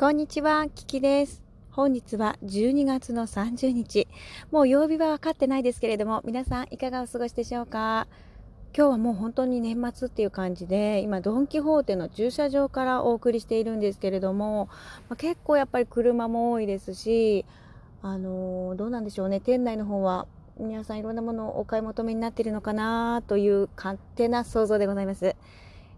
こんにちは、キキです。本日は12月の30日。もう曜日は分かってないですけれども、皆さんいかがお過ごしでしょうか？今日はもう本当に年末っていう感じで、今ドン・キホーテの駐車場からお送りしているんですけれども、まあ、結構やっぱり車も多いですし、あのー、どうなんでしょうね、店内の方は皆さんいろんなものをお買い求めになっているのかなという勝手な想像でございます。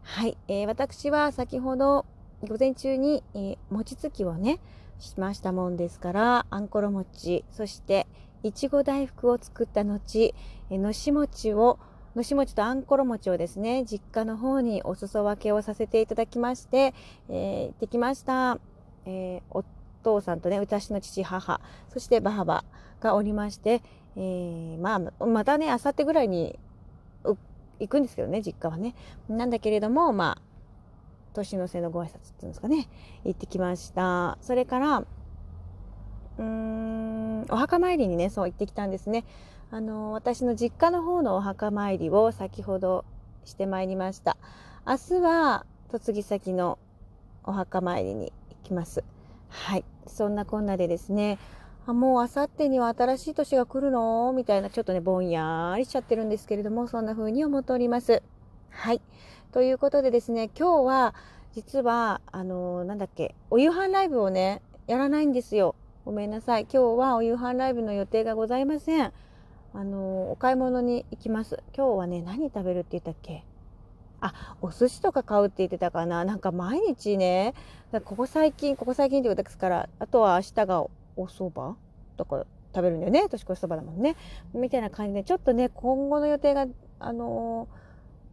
はい、えー、私は先ほど午前中に、えー、餅つきをねしましたもんですからあんころ餅そしていちご大福を作った後、えー、のし餅をのし餅とあんころ餅をですね実家の方にお裾分けをさせていただきまして、えー、行ってきました、えー、お父さんとね私の父母そしてばあばがおりまして、えー、まあまたねあさってぐらいに行くんですけどね実家はね。なんだけれどもまあ年の瀬のご挨拶っていうんですかね行ってきました。それからうーんお墓参りにねそう行ってきたんですね。あの私の実家の方のお墓参りを先ほどしてまいりました。明日は嫁ぎ先のお墓参りに行きます。はい。そんなこんなでですねあもうあさってには新しい年が来るの？みたいなちょっとねぼんやりしちゃってるんですけれどもそんな風に思っております。はい。ということでですね、今日は実は、あのー、なんだっけ、お夕飯ライブをね、やらないんですよ。ごめんなさい。今日はお夕飯ライブの予定がございません。あのー、お買い物に行きます。今日はね、何食べるって言ったっけ？あ、お寿司とか買うって言ってたかな。なんか毎日ね、ここ最近、ここ最近ってことですから、あとは明日がお蕎麦？とか食べるんだよね。年越しそばだもんね。みたいな感じで、ちょっとね、今後の予定が、あのー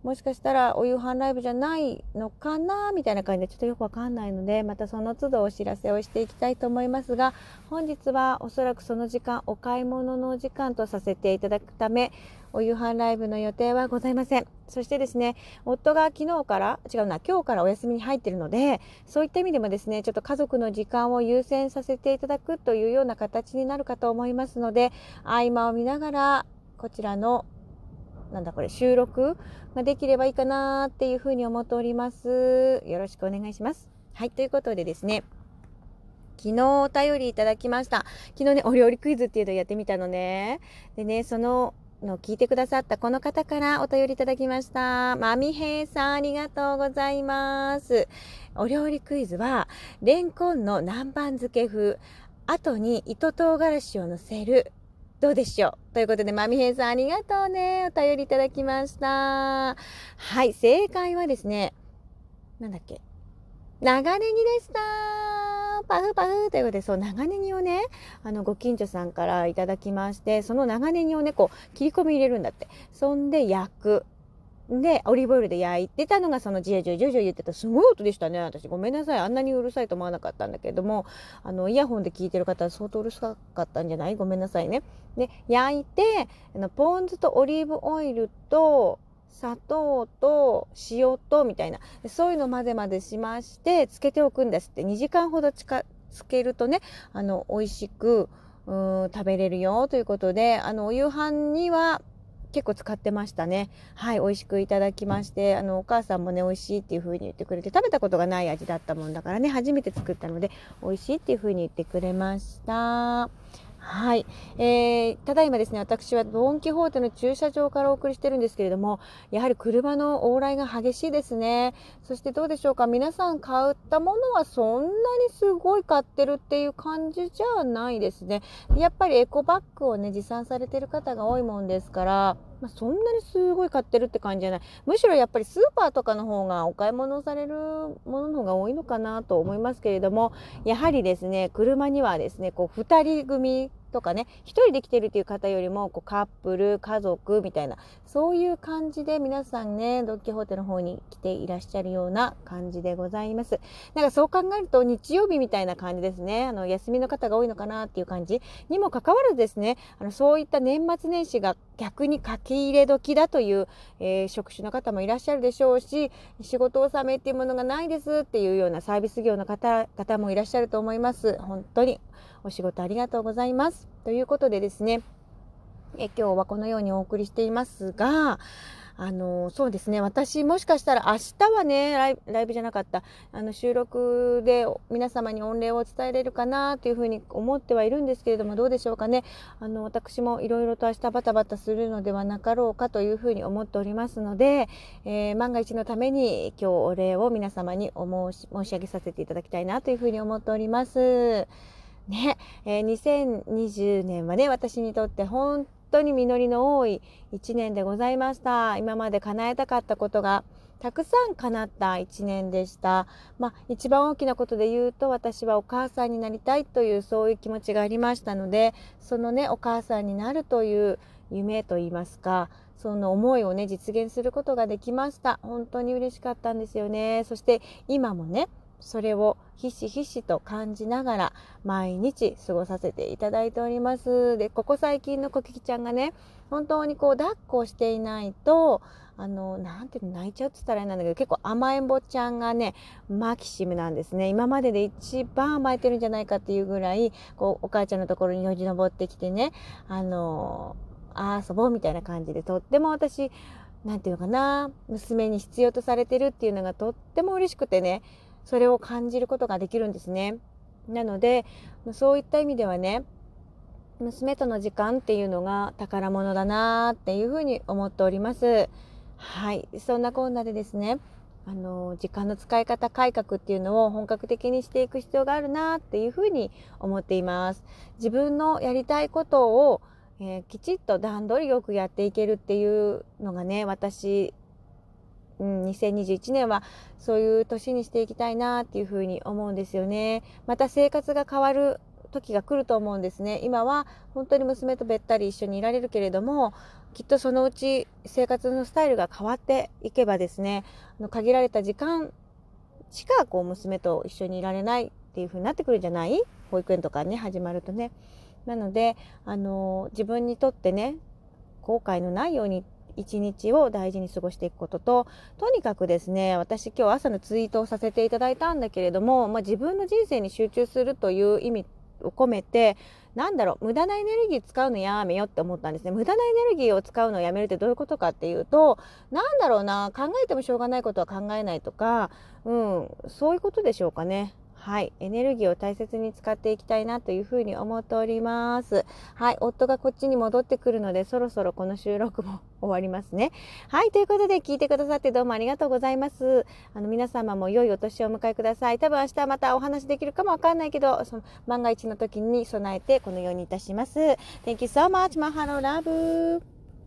もしかしたらお夕飯ライブじゃないのかなみたいな感じでちょっとよくわかんないのでまたその都度お知らせをしていきたいと思いますが本日はおそらくその時間お買い物の時間とさせていただくためお夕飯ライブの予定はございません。そしてですね夫が昨日から違うな今日からお休みに入っているのでそういった意味でもですねちょっと家族の時間を優先させていただくというような形になるかと思いますので合間を見ながらこちらのなんだこれ収録ができればいいかなっていうふうに思っております。よろしくお願いします。はい、ということでですね、昨日お便りいただきました。昨日ね、お料理クイズっていうのをやってみたのね。でね、そのの聞いてくださったこの方からお便りいただきました。まみへいさんありがとうございます。お料理クイズは、レンコンの南蛮漬け風、後に糸唐辛子をのせるどうでしょう？ということで、まみへいさんありがとうね。お便りいただきました。はい、正解はですね、なんだっけ？長ネギでしたパフパフということで、そう、長ネギをね、あの、ご近所さんからいただきまして、その長ネギをね、こう、切り込み入れるんだって。そんで焼く。で、オリーブオイルで焼いてたのがそのジェジュジュジュ言ってたすごい音でしたね。私ごめんなさい。あんなにうるさいと思わなかったんだけども、あの、イヤホンで聞いてる方は相当うるさかったんじゃない？ごめんなさいね。で、焼いて、あのポン酢とオリーブオイルと、砂糖と塩とみたいなそういうの混ぜ混ぜしましてつけておくんですって2時間ほどつかつけるとねあの美味しくうん食べれるよということであのお夕飯には結構使ってましたね。はい、美味しくいただきまして、あの、お母さんもね、美味しいっていう風に言ってくれて、食べたことがない味だったもんだからね、初めて作ったので、美味しいっていう風に言ってくれました。はい、えー、ただいまですね、私はドン・キホーテの駐車場からお送りしてるんですけれども、やはり車の往来が激しいですね。そしてどうでしょうか、皆さん買ったものはそんなにすごい買ってるっていう感じじゃないですね。やっぱりエコバッグをね、持参されてる方が多いもんですから、まあ、そんなにすごい買ってるって感じじゃない。むしろやっぱりスーパーとかの方がお買い物されるものの方が多いのかなと思いますけれども、やはりですね、車にはですね、こう2人組とかね1人で来てるっていう方よりもこうカップル家族みたいなそういう感じで皆さんねドッキホーテの方に来ていらっしゃるような感じでございます。なんかそう考えると日曜日みたいな感じですね。あの休みの方が多いのかなっていう感じにもかかわらずですねあのそういった年末年始が逆に書き入れ時だという、えー、職種の方もいらっしゃるでしょうし仕事納めっていうものがないですっていうようなサービス業の方々もいらっしゃると思います本当にお仕事ありがとうございます。ということでですね、え今日はこのようにお送りしていますが、あのそうですね。私もしかしたら明日はねライライブじゃなかった。あの収録で皆様に御礼を伝えれるかなというふうに思ってはいるんですけれどもどうでしょうかね。あの私もいろいろと明日バタバタするのではなかろうかというふうに思っておりますので、えー、万が一のために今日お礼を皆様にお申し申し上げさせていただきたいなというふうに思っております。ね、えー、2020年はね私にとって本当に実りの多い1年でございました。今まで叶えたかったことがたくさん叶った1年でした。まあ、一番大きなことで言うと私はお母さんになりたいというそういう気持ちがありましたのでそのねお母さんになるという夢といいますかその思いをね実現することができました。本当に嬉しかったんですよね。そして今もねそれをひしひしと感じながら毎日過ごさせていただいております。で、ここ最近のコキキちゃんがね、本当にこう抱っこしていないと、あの、なんていうの、泣いちゃうって言ったらあれなんだけど、結構甘えん坊ちゃんがね、マキシムなんですね。今までで一番甘えてるんじゃないかっていうぐらい、こう、お母ちゃんのところによじ登ってきてね、あの、あ遊ぼうみたいな感じで、とっても私、なんていうのかな、娘に必要とされてるっていうのがとっても嬉しくてね、それを感じることができるんですね。なのでそういった意味ではね娘との時間っていうのが宝物だなっていうふうに思っております。はい、そんなこんなでですねあの時間の使い方改革っていうのを本格的にしていく必要があるなっていうふうに思っています。自分のやりたいことを、えー、きちっと段取りよくやっていけるっていうのがね私うん、2021年はそういう年にしていきたいなっていうふうに思うんですよね。また生活が変わる時が来ると思うんですね。今は本当に娘とべったり一緒にいられるけれども、きっとそのうち生活のスタイルが変わっていけばですね、あの限られた時間しかこう娘と一緒にいられないっていう風になってくるんじゃない？保育園とかね、始まるとね。なので、あの自分にとってね、後悔のないように一日を大事に過ごしていくことととにかくですね私今日朝のツイートをさせていただいたんだけれども、まあ、自分の人生に集中するという意味を込めてなんだろう無駄なエネルギー使うのやめようって思ったんですね。無駄なエネルギーを使うのをやめるってどういうことかっていうとなんだろうな考えてもしょうがないことは考えないとか、うん、そういうことでしょうかね。はい、エネルギーを大切に使っていきたいなというふうに思っております。はい、夫がこっちに戻ってくるので、そろそろこの収録も終わりますね。はい、ということで聞いてくださってどうもありがとうございます。あの皆様も良いお年をお迎えください。多分明日またお話できるかもわかんないけど、その万が一の時に備えてこのようにいたします。Thank you so much, Mahalo love.